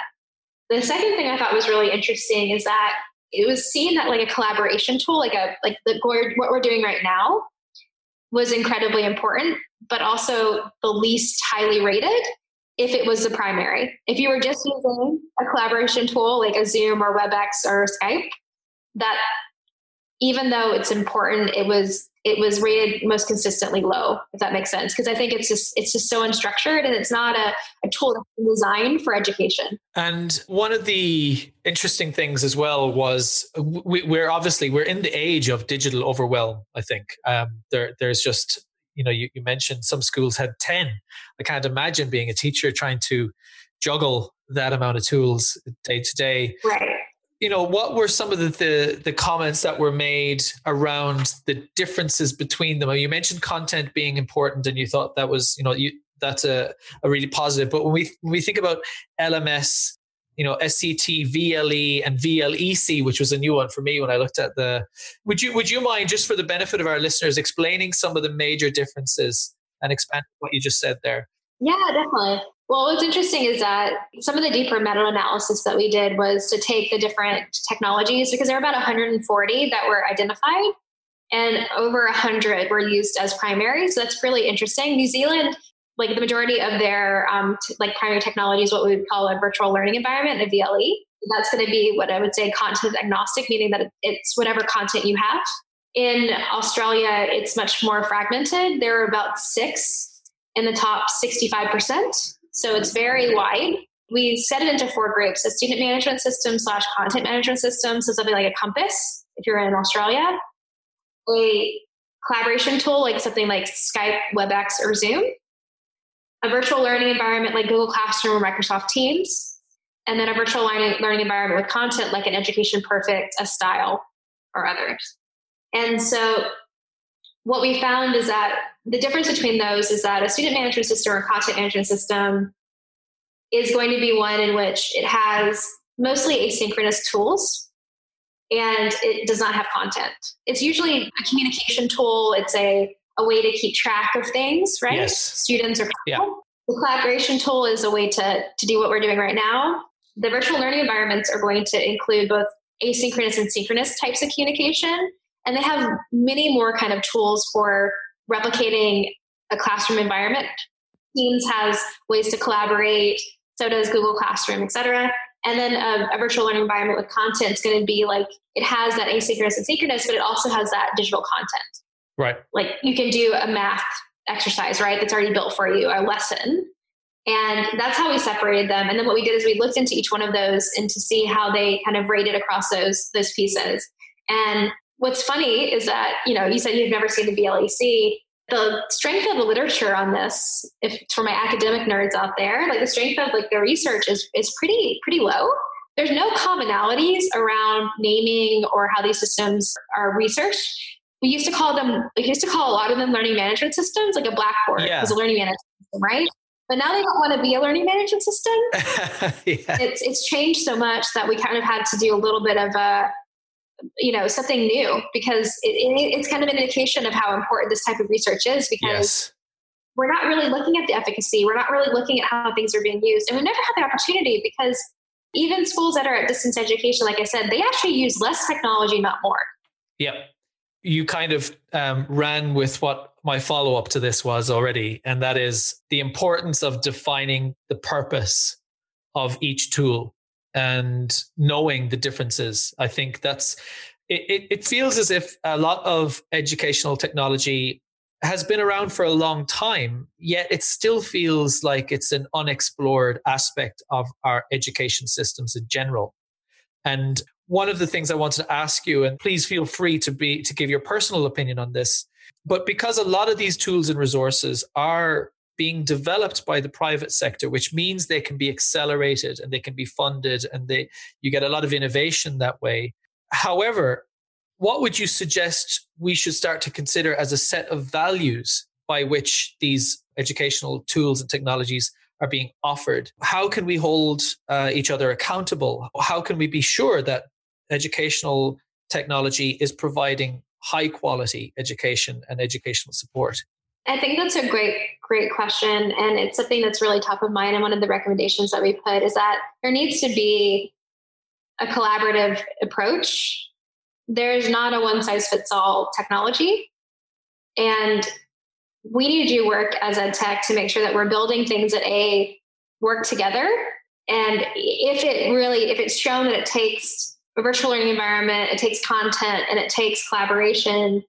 The second thing I thought was really interesting is that it was seen that like a collaboration tool, like a like the what we're doing right now, was incredibly important but also the least highly rated if it was the primary. If you were just using a collaboration tool like a Zoom or WebEx or Skype, that even though it's important, it was it was rated most consistently low, if that makes sense. Because I think it's just it's just so unstructured and it's not a, a tool that's designed for education. And one of the interesting things as well was we, are obviously we're in the age of digital overwhelm. I think um, there there's just you know, you, you mentioned some schools had 10. I can't imagine being a teacher trying to juggle that amount of tools day to day. Right. You know, what were some of the, the, the comments that were made around the differences between them? You mentioned content being important, and you thought that was, you know, you, that's a, a really positive. But when we when we think about LMS you know SCT, VLE, and VLEC, which was a new one for me when I looked at the. Would you would you mind just for the benefit of our listeners explaining some of the major differences and expand what you just said there? Yeah, definitely. Well, what's interesting is that some of the deeper meta analysis that we did was to take the different technologies because there are about 140 that were identified and over 100 were used as primary. So that's really interesting. New Zealand like the majority of their um, t- like primary technology is what we would call a virtual learning environment, a VLE. That's going to be what I would say content agnostic, meaning that it's whatever content you have. In Australia, it's much more fragmented. There are about six in the top 65%. So it's very wide. We set it into four groups a student management system slash content management system. So something like a Compass, if you're in Australia, a collaboration tool like something like Skype, WebEx, or Zoom, a virtual learning environment like Google Classroom or Microsoft Teams, and then a virtual learning, learning environment with content like an Education Perfect, a Stile, or others. And so what we found is that the difference between those is that a student management system or content management system is going to be one in which it has mostly asynchronous tools and it does not have content. It's usually a communication tool, it's a, a way to keep track of things, right? Yes. Students are yeah. The collaboration tool is a way to, to do what we're doing right now. The virtual learning environments are going to include both asynchronous and synchronous types of communication. And they have many more kind of tools for replicating a classroom environment. Teams has ways to collaborate, so does Google Classroom, et cetera. And then a, a virtual learning environment with content is going to be like it has that asynchronous and synchronous, but it also has that digital content. Right. Like you can do a math exercise, right? That's already built for you, a lesson. And that's how we separated them. And then what we did is we looked into each one of those and to see how they kind of rated across those those pieces. And what's funny is that, you know, you said you've never seen the VLEC. The strength of the literature on this, if for my academic nerds out there, like the strength of like the research is is pretty pretty low. There's no commonalities around naming or how these systems are researched. We used to call them, we used to call a lot of them learning management systems, like a Blackboard yeah. was a learning management system, right? But now they don't want to be a learning management system. <laughs> yeah. It's it's changed so much that we kind of had to do a little bit of a you know something new because it, it, it's kind of an indication of how important this type of research is because yes. we're not really looking at the efficacy. We're not really looking at how things are being used. And we never had the opportunity because even schools that are at distance education like i said they actually use less technology not more. Yep. You kind of um, ran with what my follow up to this was already, and that is the importance of defining the purpose of each tool and knowing the differences. I think that's it, it feels as if a lot of educational technology has been around for a long time, yet it still feels like it's an unexplored aspect of our education systems in general. And one of the things I wanted to ask you, and please feel free to be to give your personal opinion on this, but because a lot of these tools and resources are being developed by the private sector, which means they can be accelerated and they can be funded and they you get a lot of innovation that way. However, what would you suggest we should start to consider as a set of values by which these educational tools and technologies are being offered? How can we hold uh, each other accountable? How can we be sure that educational technology is providing high quality education and educational support? I think that's a great, great question. And it's something that's really top of mind. And one of the recommendations that we put is that there needs to be a collaborative approach. There's not a one size fits all technology. And we need to do work as ed tech to make sure that we're building things that A, work together. And if it really, if it's shown that it takes a virtual learning environment, it takes content and it takes collaboration,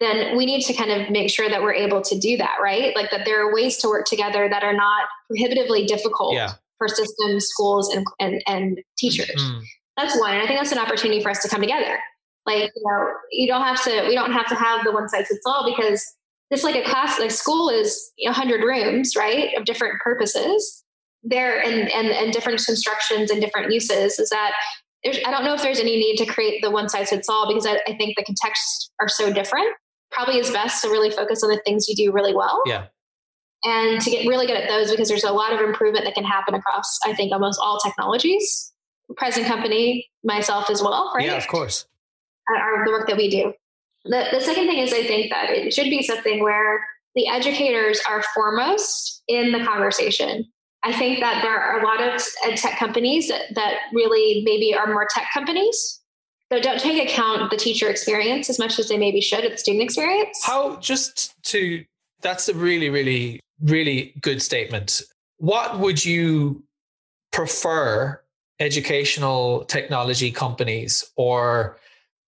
then we need to kind of make sure that we're able to do that, right? Like that there are ways to work together that are not prohibitively difficult yeah. for systems, schools, and and, and teachers. Mm-hmm. That's one. And I think that's an opportunity for us to come together. Like, you know, you don't have to, we don't have to have the one size fits all because it's like a class, like school is 100 rooms, right, of different purposes there and, and, and different constructions and different uses is that I don't know if there's any need to create the one size fits all because I, I think the contexts are so different. Probably is best to really focus on the things you do really well. Yeah. And to get really good at those because there's a lot of improvement that can happen across, I think, almost all technologies. Present company, myself as well, right? Yeah, of course. Uh, Our, the work that we do. The, the second thing is I think that it should be something where the educators are foremost in the conversation I think that there are a lot of ed tech companies that, really maybe are more tech companies that don't take account the teacher experience as much as they maybe should at the student experience. How just to that's a really, really, really good statement. What would you prefer educational technology companies or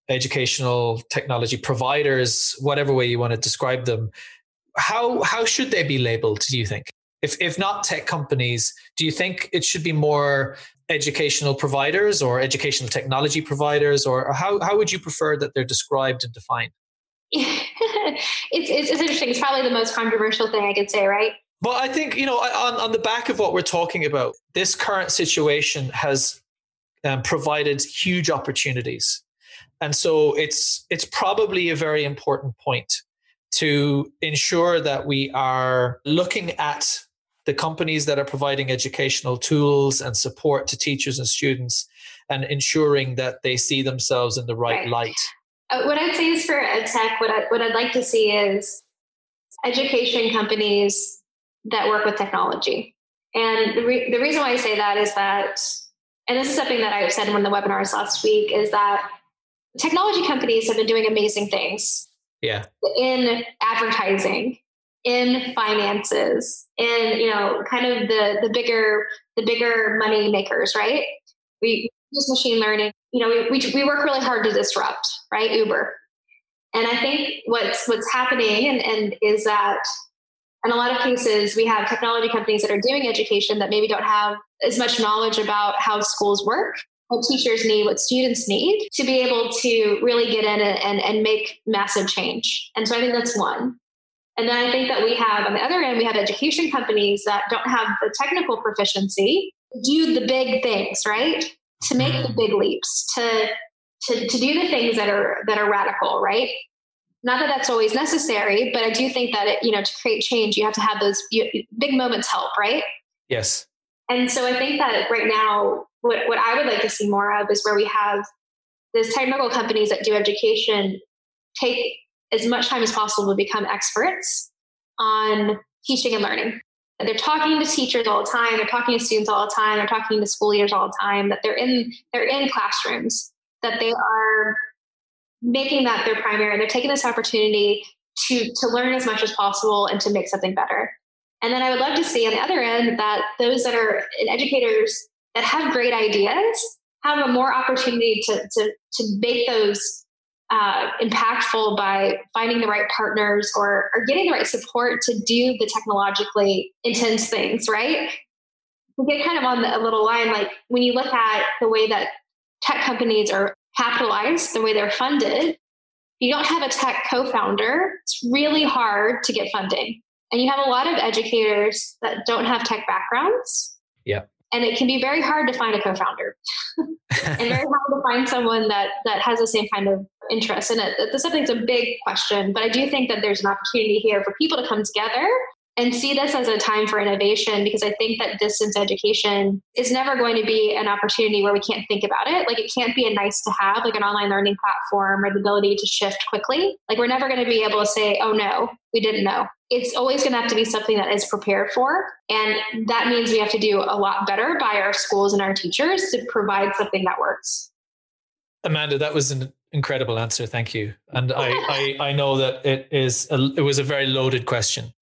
educational technology providers, whatever way you want to describe them? How how should they be labeled, do you think? If if not tech companies, do you think it should be more educational providers or educational technology providers, or how how would you prefer that they're described and defined? <laughs> it's, it's, it's interesting. It's probably the most controversial thing I could say, right? Well, I think, you know, on, on the back of what we're talking about, this current situation has um, provided huge opportunities. And so it's it's probably a very important point to ensure that we are looking at the companies that are providing educational tools and support to teachers and students and ensuring that they see themselves in the right, right. light. Uh, what I'd say is for EdTech, what, I, what I'd like to see is education companies that work with technology. And the, re- the reason why I say that is that, and this is something that I said in one of the webinars last week, is that technology companies have been doing amazing things. Yeah. In advertising, in finances, in you know, kind of the the bigger the bigger money makers, right? We use machine learning. You know, we, we we work really hard to disrupt, right? Uber. And I think what's what's happening and, and is that in a lot of cases we have technology companies that are doing education that maybe don't have as much knowledge about how schools work what teachers need, what students need to be able to really get in and, and, and make massive change. And so I think that's one. And then I think that we have on the other end, we have education companies that don't have the technical proficiency, do the big things, right? To make the big leaps, to to, to do the things that are that are radical, right? Not that that's always necessary, but I do think that it, you know to create change, you have to have those big moments help, right? Yes. And so I think that right now, what, what I would like to see more of is where we have those technical companies that do education take as much time as possible to become experts on teaching and learning. That they're talking to teachers all the time, they're talking to students all the time, they're talking to school leaders all the time, that they're in they're in classrooms, that they are making that their primary, they're taking this opportunity to to learn as much as possible and to make something better. And then I would love to see on the other end that those that are educators that have great ideas have a more opportunity to, to, to make those uh, impactful by finding the right partners or, or getting the right support to do the technologically intense things, right? We get kind of on the, a little line, like when you look at the way that tech companies are capitalized, the way they're funded, you don't have a tech co-founder, it's really hard to get funding. And you have a lot of educators that don't have tech backgrounds. Yeah. And it can be very hard to find a co-founder <laughs> and very hard to find someone that that has the same kind of interest. And it, it's something that's a big question, but I do think that there's an opportunity here for people to come together and see this as a time for innovation because I think that distance education is never going to be an opportunity where we can't think about it. Like it can't be a nice to have, like an online learning platform or the ability to shift quickly. Like we're never going to be able to say, oh no, we didn't know. It's always going to have to be something that is prepared for. And that means we have to do a lot better by our schools and our teachers to provide something that works. Amanda, that was an incredible answer. Thank you. And I, <laughs> I, I know that it is a, it was a very loaded question.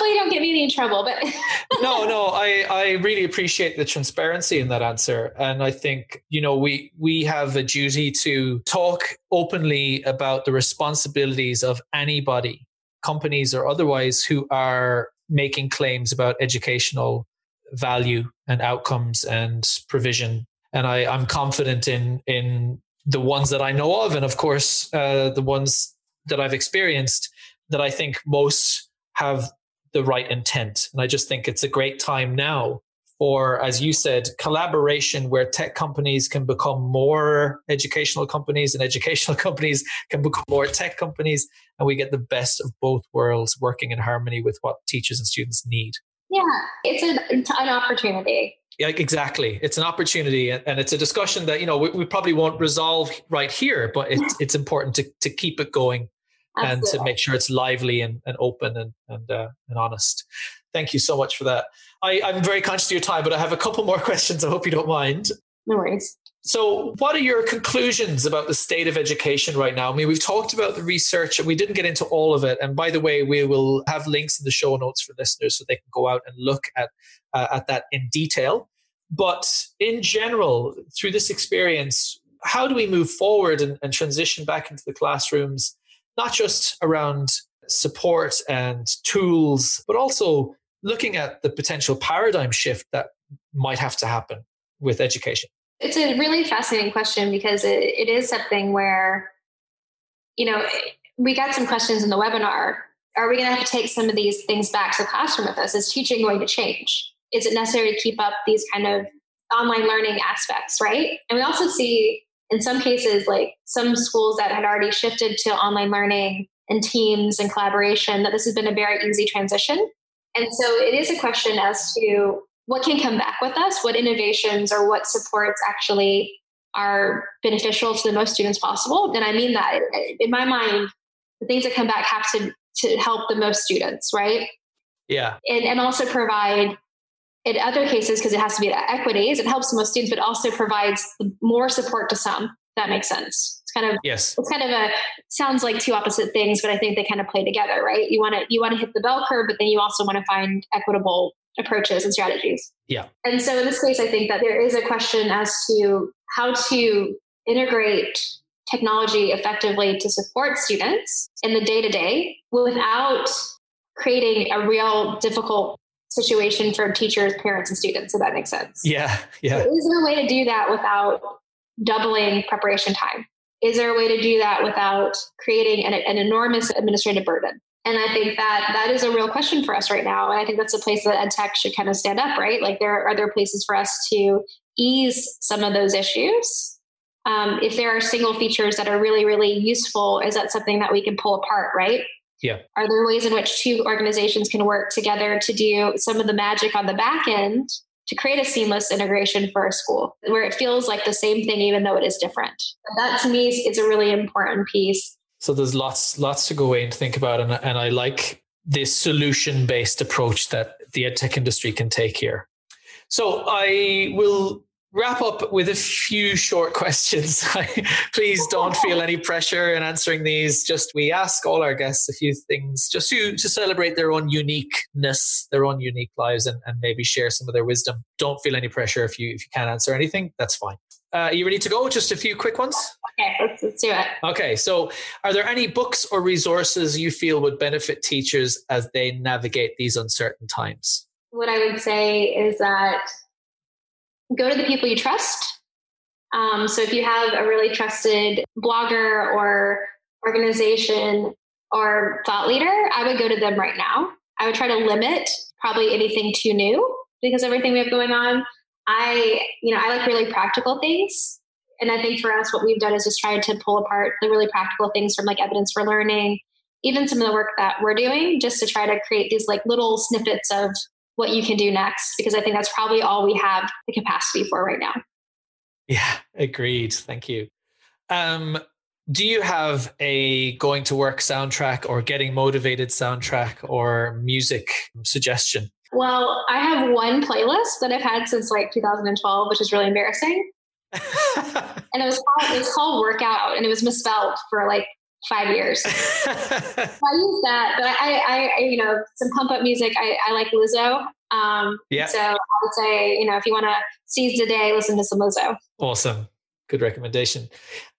Hopefully, you don't get me any trouble. But <laughs> no, no, I I really appreciate the transparency in that answer, and I think you know we we have a duty to talk openly about the responsibilities of anybody, companies or otherwise, who are making claims about educational value and outcomes and provision. And I, I'm confident in in the ones that I know of, and of course uh, the ones that I've experienced. That I think most have the right intent. And I just think it's a great time now for, as you said, collaboration where tech companies can become more educational companies and educational <laughs> companies can become more tech companies. And we get the best of both worlds working in harmony with what teachers and students need. Yeah, it's an, an opportunity. Yeah, exactly. It's an opportunity, and it's a discussion that you know we, we probably won't resolve right here, but it's it's important to to keep it going Absolutely. and to make sure it's lively and, and open and and, uh, and honest. Thank you so much for that. I, I'm very conscious of your time, but I have a couple more <laughs> questions. I hope you don't mind. No worries. So, what are your conclusions about the state of education right now? I mean, we've talked about the research and we didn't get into all of it. And by the way, we will have links in the show notes for listeners so they can go out and look at, uh, at that in detail. But in general, through this experience, how do we move forward and, and transition back into the classrooms not just around support and tools, but also looking at the potential paradigm shift that might have to happen with education? It's a really fascinating question because it, it is something where, you know, we got some questions in the webinar. Are we going to have to take some of these things back to the classroom with us? Is teaching going to change? Is it necessary to keep up these kind of online learning aspects, right? And we also see in some cases, like some schools that had already shifted to online learning and teams and collaboration, that this has been a very easy transition. And so it is a question as to what can come back with us, what innovations or what supports actually are beneficial to the most students possible. And I mean that in my mind, the things that come back have to to help the most students, right? Yeah. And and also provide in other cases, because it has to be equities, it helps the most students, but also provides more support to some. that makes sense. It's kind of yes. It's kind of a sounds like two opposite things, but I think they kind of play together, right? You want to you want to hit the bell curve, but then you also want to find equitable approaches and strategies. Yeah. And so in this case, I think that there is a question as to how to integrate technology effectively to support students in the day to day without creating a real difficult situation for teachers, parents, and students, if that makes sense. Yeah. Yeah. So is there a way to do that without doubling preparation time? Is there a way to do that without creating an, an enormous administrative burden? And I think that that is a real question for us right now. And I think that's a place that ed tech should kind of stand up, right? Like there are there places for us to ease some of those issues. Um, if there are single features that are really, really useful, is that something that we can pull apart, right? Yeah. Are there ways in which two organizations can work together to do some of the magic on the back end to create a seamless integration for a school where it feels like the same thing, even though it is different? That to me is a really important piece. So there's lots, lots to go away and think about. And, and I like this solution based approach that the edtech industry can take here. So I will wrap up with a few short <laughs> questions. <laughs> Please don't feel any pressure in answering these. Just we ask all our guests a few things just to, to celebrate their own uniqueness, their own unique lives, and, and maybe share some of their wisdom. Don't feel any pressure if you if you can't answer anything. That's fine. Uh, are you ready to go? Just a few quick ones. Okay, let's, let's do it. Okay, so are there any books or resources you feel would benefit teachers as they navigate these uncertain times? What I would say is that go to the people you trust. Um, so if you have a really trusted blogger or organization or thought leader, I would go to them right now. I would try to limit probably anything too new because everything we have going on. I, you know, I like really practical things. And I think for us, what we've done is just tried to pull apart the really practical things from like evidence for learning, even some of the work that we're doing, just to try to create these like little snippets of what you can do next because I think that's probably all we have the capacity for right now. Yeah, agreed. Thank you. Um, do you have a going to work soundtrack or getting motivated soundtrack or music suggestion? Well, I have one playlist that I've had since like 2012, which is really embarrassing. <laughs> and it was called, it was called Workout, and it was misspelled for like five years. <laughs> so I use that, but I, I, I, you know, some pump up music. I, I like Lizzo. Um, yeah. So I would say, you know, if you want to seize the day, listen to some Lizzo. Awesome. Good recommendation.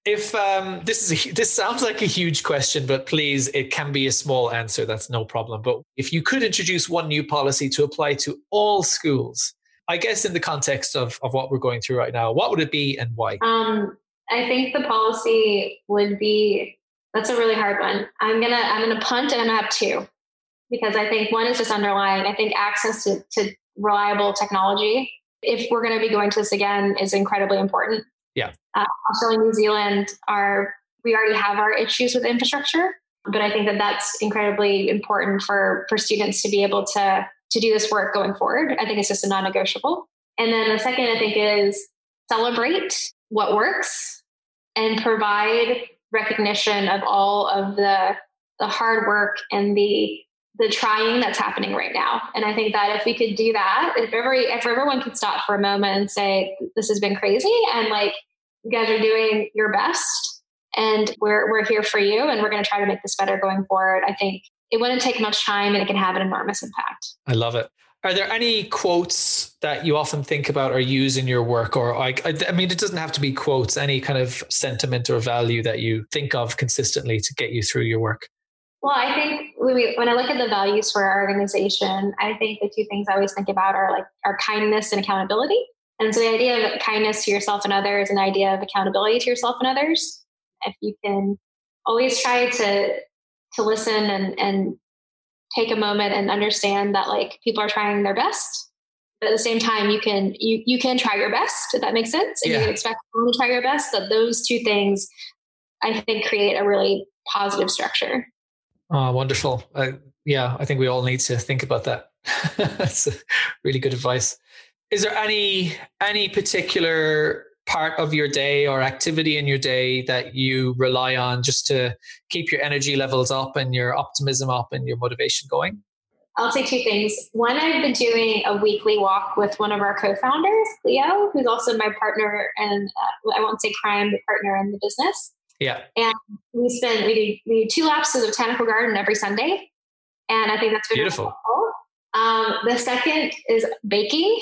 If um, this is a, this sounds like a huge question, but please, it can be a small answer. That's no problem. But if you could introduce one new policy to apply to all schools, I guess in the context of, of what we're going through right now, what would it be and why? Um, I think the policy would be that's a really hard one. I'm gonna I'm gonna punt and I'm gonna have two because I think one is just underlying. I think access to, to reliable technology, if we're going to be going to this again, is incredibly important. Yeah. Uh, Australia, New Zealand are we already have our issues with infrastructure, but I think that that's incredibly important for for students to be able to to do this work going forward. I think it's just a non-negotiable. And then the second, I think, is celebrate what works and provide recognition of all of the the hard work and the the trying that's happening right now. And I think that if we could do that, if every if everyone could stop for a moment and say, this has been crazy and like you guys are doing your best and we're we're here for you and we're gonna try to make this better going forward, I think it wouldn't take much time and it can have an enormous impact. I love it. Are there any quotes that you often think about or use in your work? Or I, I mean, it doesn't have to be quotes, any kind of sentiment or value that you think of consistently to get you through your work? Well, I think when, we, when I look at the values for our organization, I think the two things I always think about are like our kindness and accountability. And so the idea of kindness to yourself and others, and the idea of accountability to yourself and others. If you can always try to to listen and and take a moment and understand that like people are trying their best but at the same time you can you you can try your best if that makes sense and yeah. you expect them to try your best that those two things i think create a really positive structure. Oh wonderful. Uh, yeah i think we all need to think about that. <laughs> That's really good advice. Is there any any particular part of your day or activity in your day that you rely on just to keep your energy levels up and your optimism up and your motivation going? I'll say two things. One, I've been doing a weekly walk with one of our co-founders, Leo, who's also my partner and uh, I won't say crime, but partner in the business. Yeah. And we spend we do we do two laps of the botanical garden every Sunday, and I think that's beautiful. Um, the second is baking.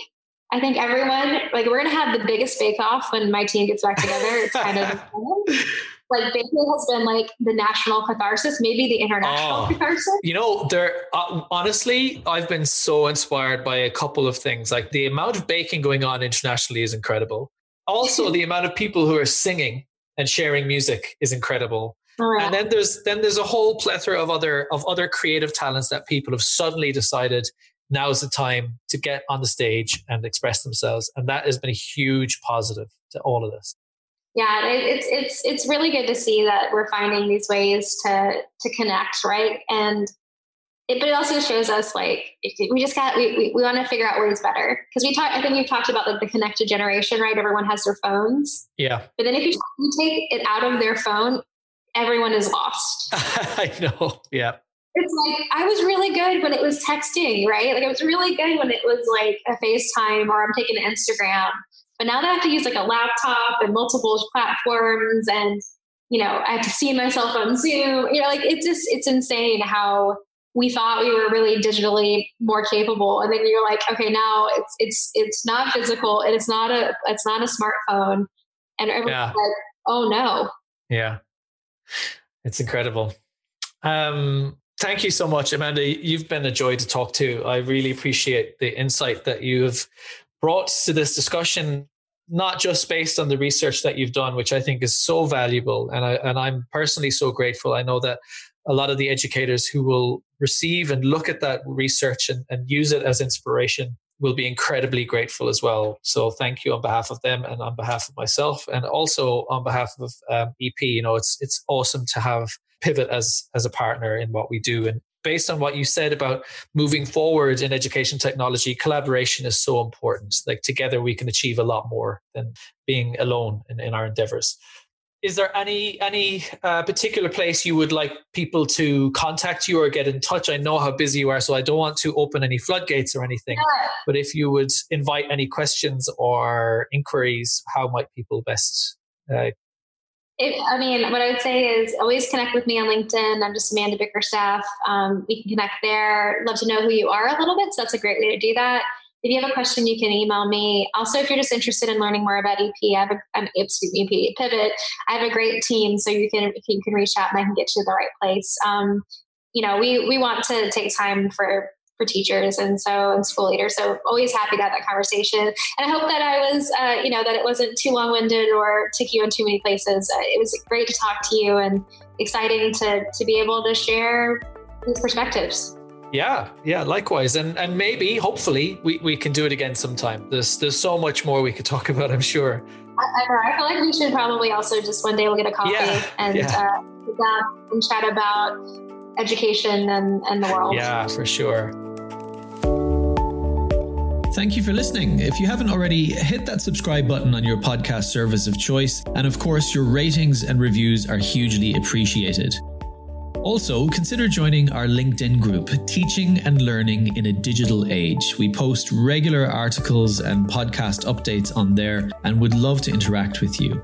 I think everyone like we're gonna have the biggest bake off when my team gets back together. It's kind of <laughs> like baking has been like the national catharsis, maybe the international oh, catharsis. You know, there uh, honestly, I've been so inspired by a couple of things. Like the amount of baking going on internationally is incredible. Also, <laughs> the amount of people who are singing and sharing music is incredible. Oh, And then there's then there's a whole plethora of other of other creative talents that people have suddenly decided now is the time to get on the stage and express themselves. And that has been a huge positive to all of this. Yeah, it's it's it's really good to see that we're finding these ways to to connect, right? And it, but it also shows us like we just got we, we, we want to figure out ways better because we talked. I think you've talked about like the connected generation, right? Everyone has their phones. Yeah. But then if you, you take it out of their phone, everyone is lost. <laughs> I know. Yeah it's like I was really good when it was texting, right? Like I was really good when it was like a FaceTime or I'm taking an Instagram. But now that I have to use like a laptop and multiple platforms and you know, I have to see myself on Zoom, you know, like it's just it's insane how we thought we were really digitally more capable and then you're like okay now it's it's it's not physical and it's not a it's not a smartphone and everyone's yeah. like oh no yeah it's incredible um Thank you so much, Amanda. You've been a joy to talk to. I really appreciate the insight that you have brought to this discussion, not just based on the research that you've done, which I think is so valuable. And I and I'm personally so grateful. I know that a lot of the educators who will receive and look at that research and, and use it as inspiration will be incredibly grateful as well. So thank you on behalf of them and on behalf of myself, and also on behalf of um, EP. You know, it's it's awesome to have pivot as as a partner in what we do. And based on what you said about moving forward in education technology collaboration is so important. Like together we can achieve a lot more than being alone in, in our endeavors. Is there any any uh, particular place you would like people to contact you or get in touch? I know how busy you are so i don't want to open any floodgates or anything yeah. but if you would invite any questions or inquiries how might people best uh, it, I mean, what I would say is always connect with me on LinkedIn. I'm just Amanda Bickerstaff. Um, we can connect there. Love to know who you are a little bit. So that's a great way to do that. If you have a question, you can email me. Also, if you're just interested in learning more about EP, I have a, um, excuse me, EP, Pivot. I have a great team, so you can you can reach out and I can get you to the right place. Um, you know, we we want to take time for for teachers and so and school leaders. So always happy to have that conversation. And I hope that I was, uh, you know, that it wasn't too long winded or took you in too many places. Uh, it was great to talk to you and exciting to to be able to share these perspectives. Yeah, yeah, likewise. And and maybe, hopefully, we, we can do it again sometime. There's there's so much more we could talk <laughs> about, I'm sure. I, I feel like we should probably also just one day we'll get a coffee yeah, and yeah. Uh, and chat about education and, and the world. Yeah, for sure. Thank you for listening. If you haven't already, hit that subscribe button on your podcast service of choice. And of course, your ratings and reviews are hugely appreciated. Also, consider joining our LinkedIn group, Teaching and Learning in a Digital Age. We post regular articles and podcast updates on there and would love to interact with you.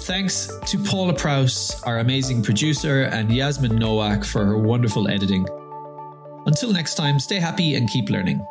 Thanks to Paula Prouse, our amazing producer, and Yasmin Nowak for her wonderful editing. Until next time, stay happy and keep learning.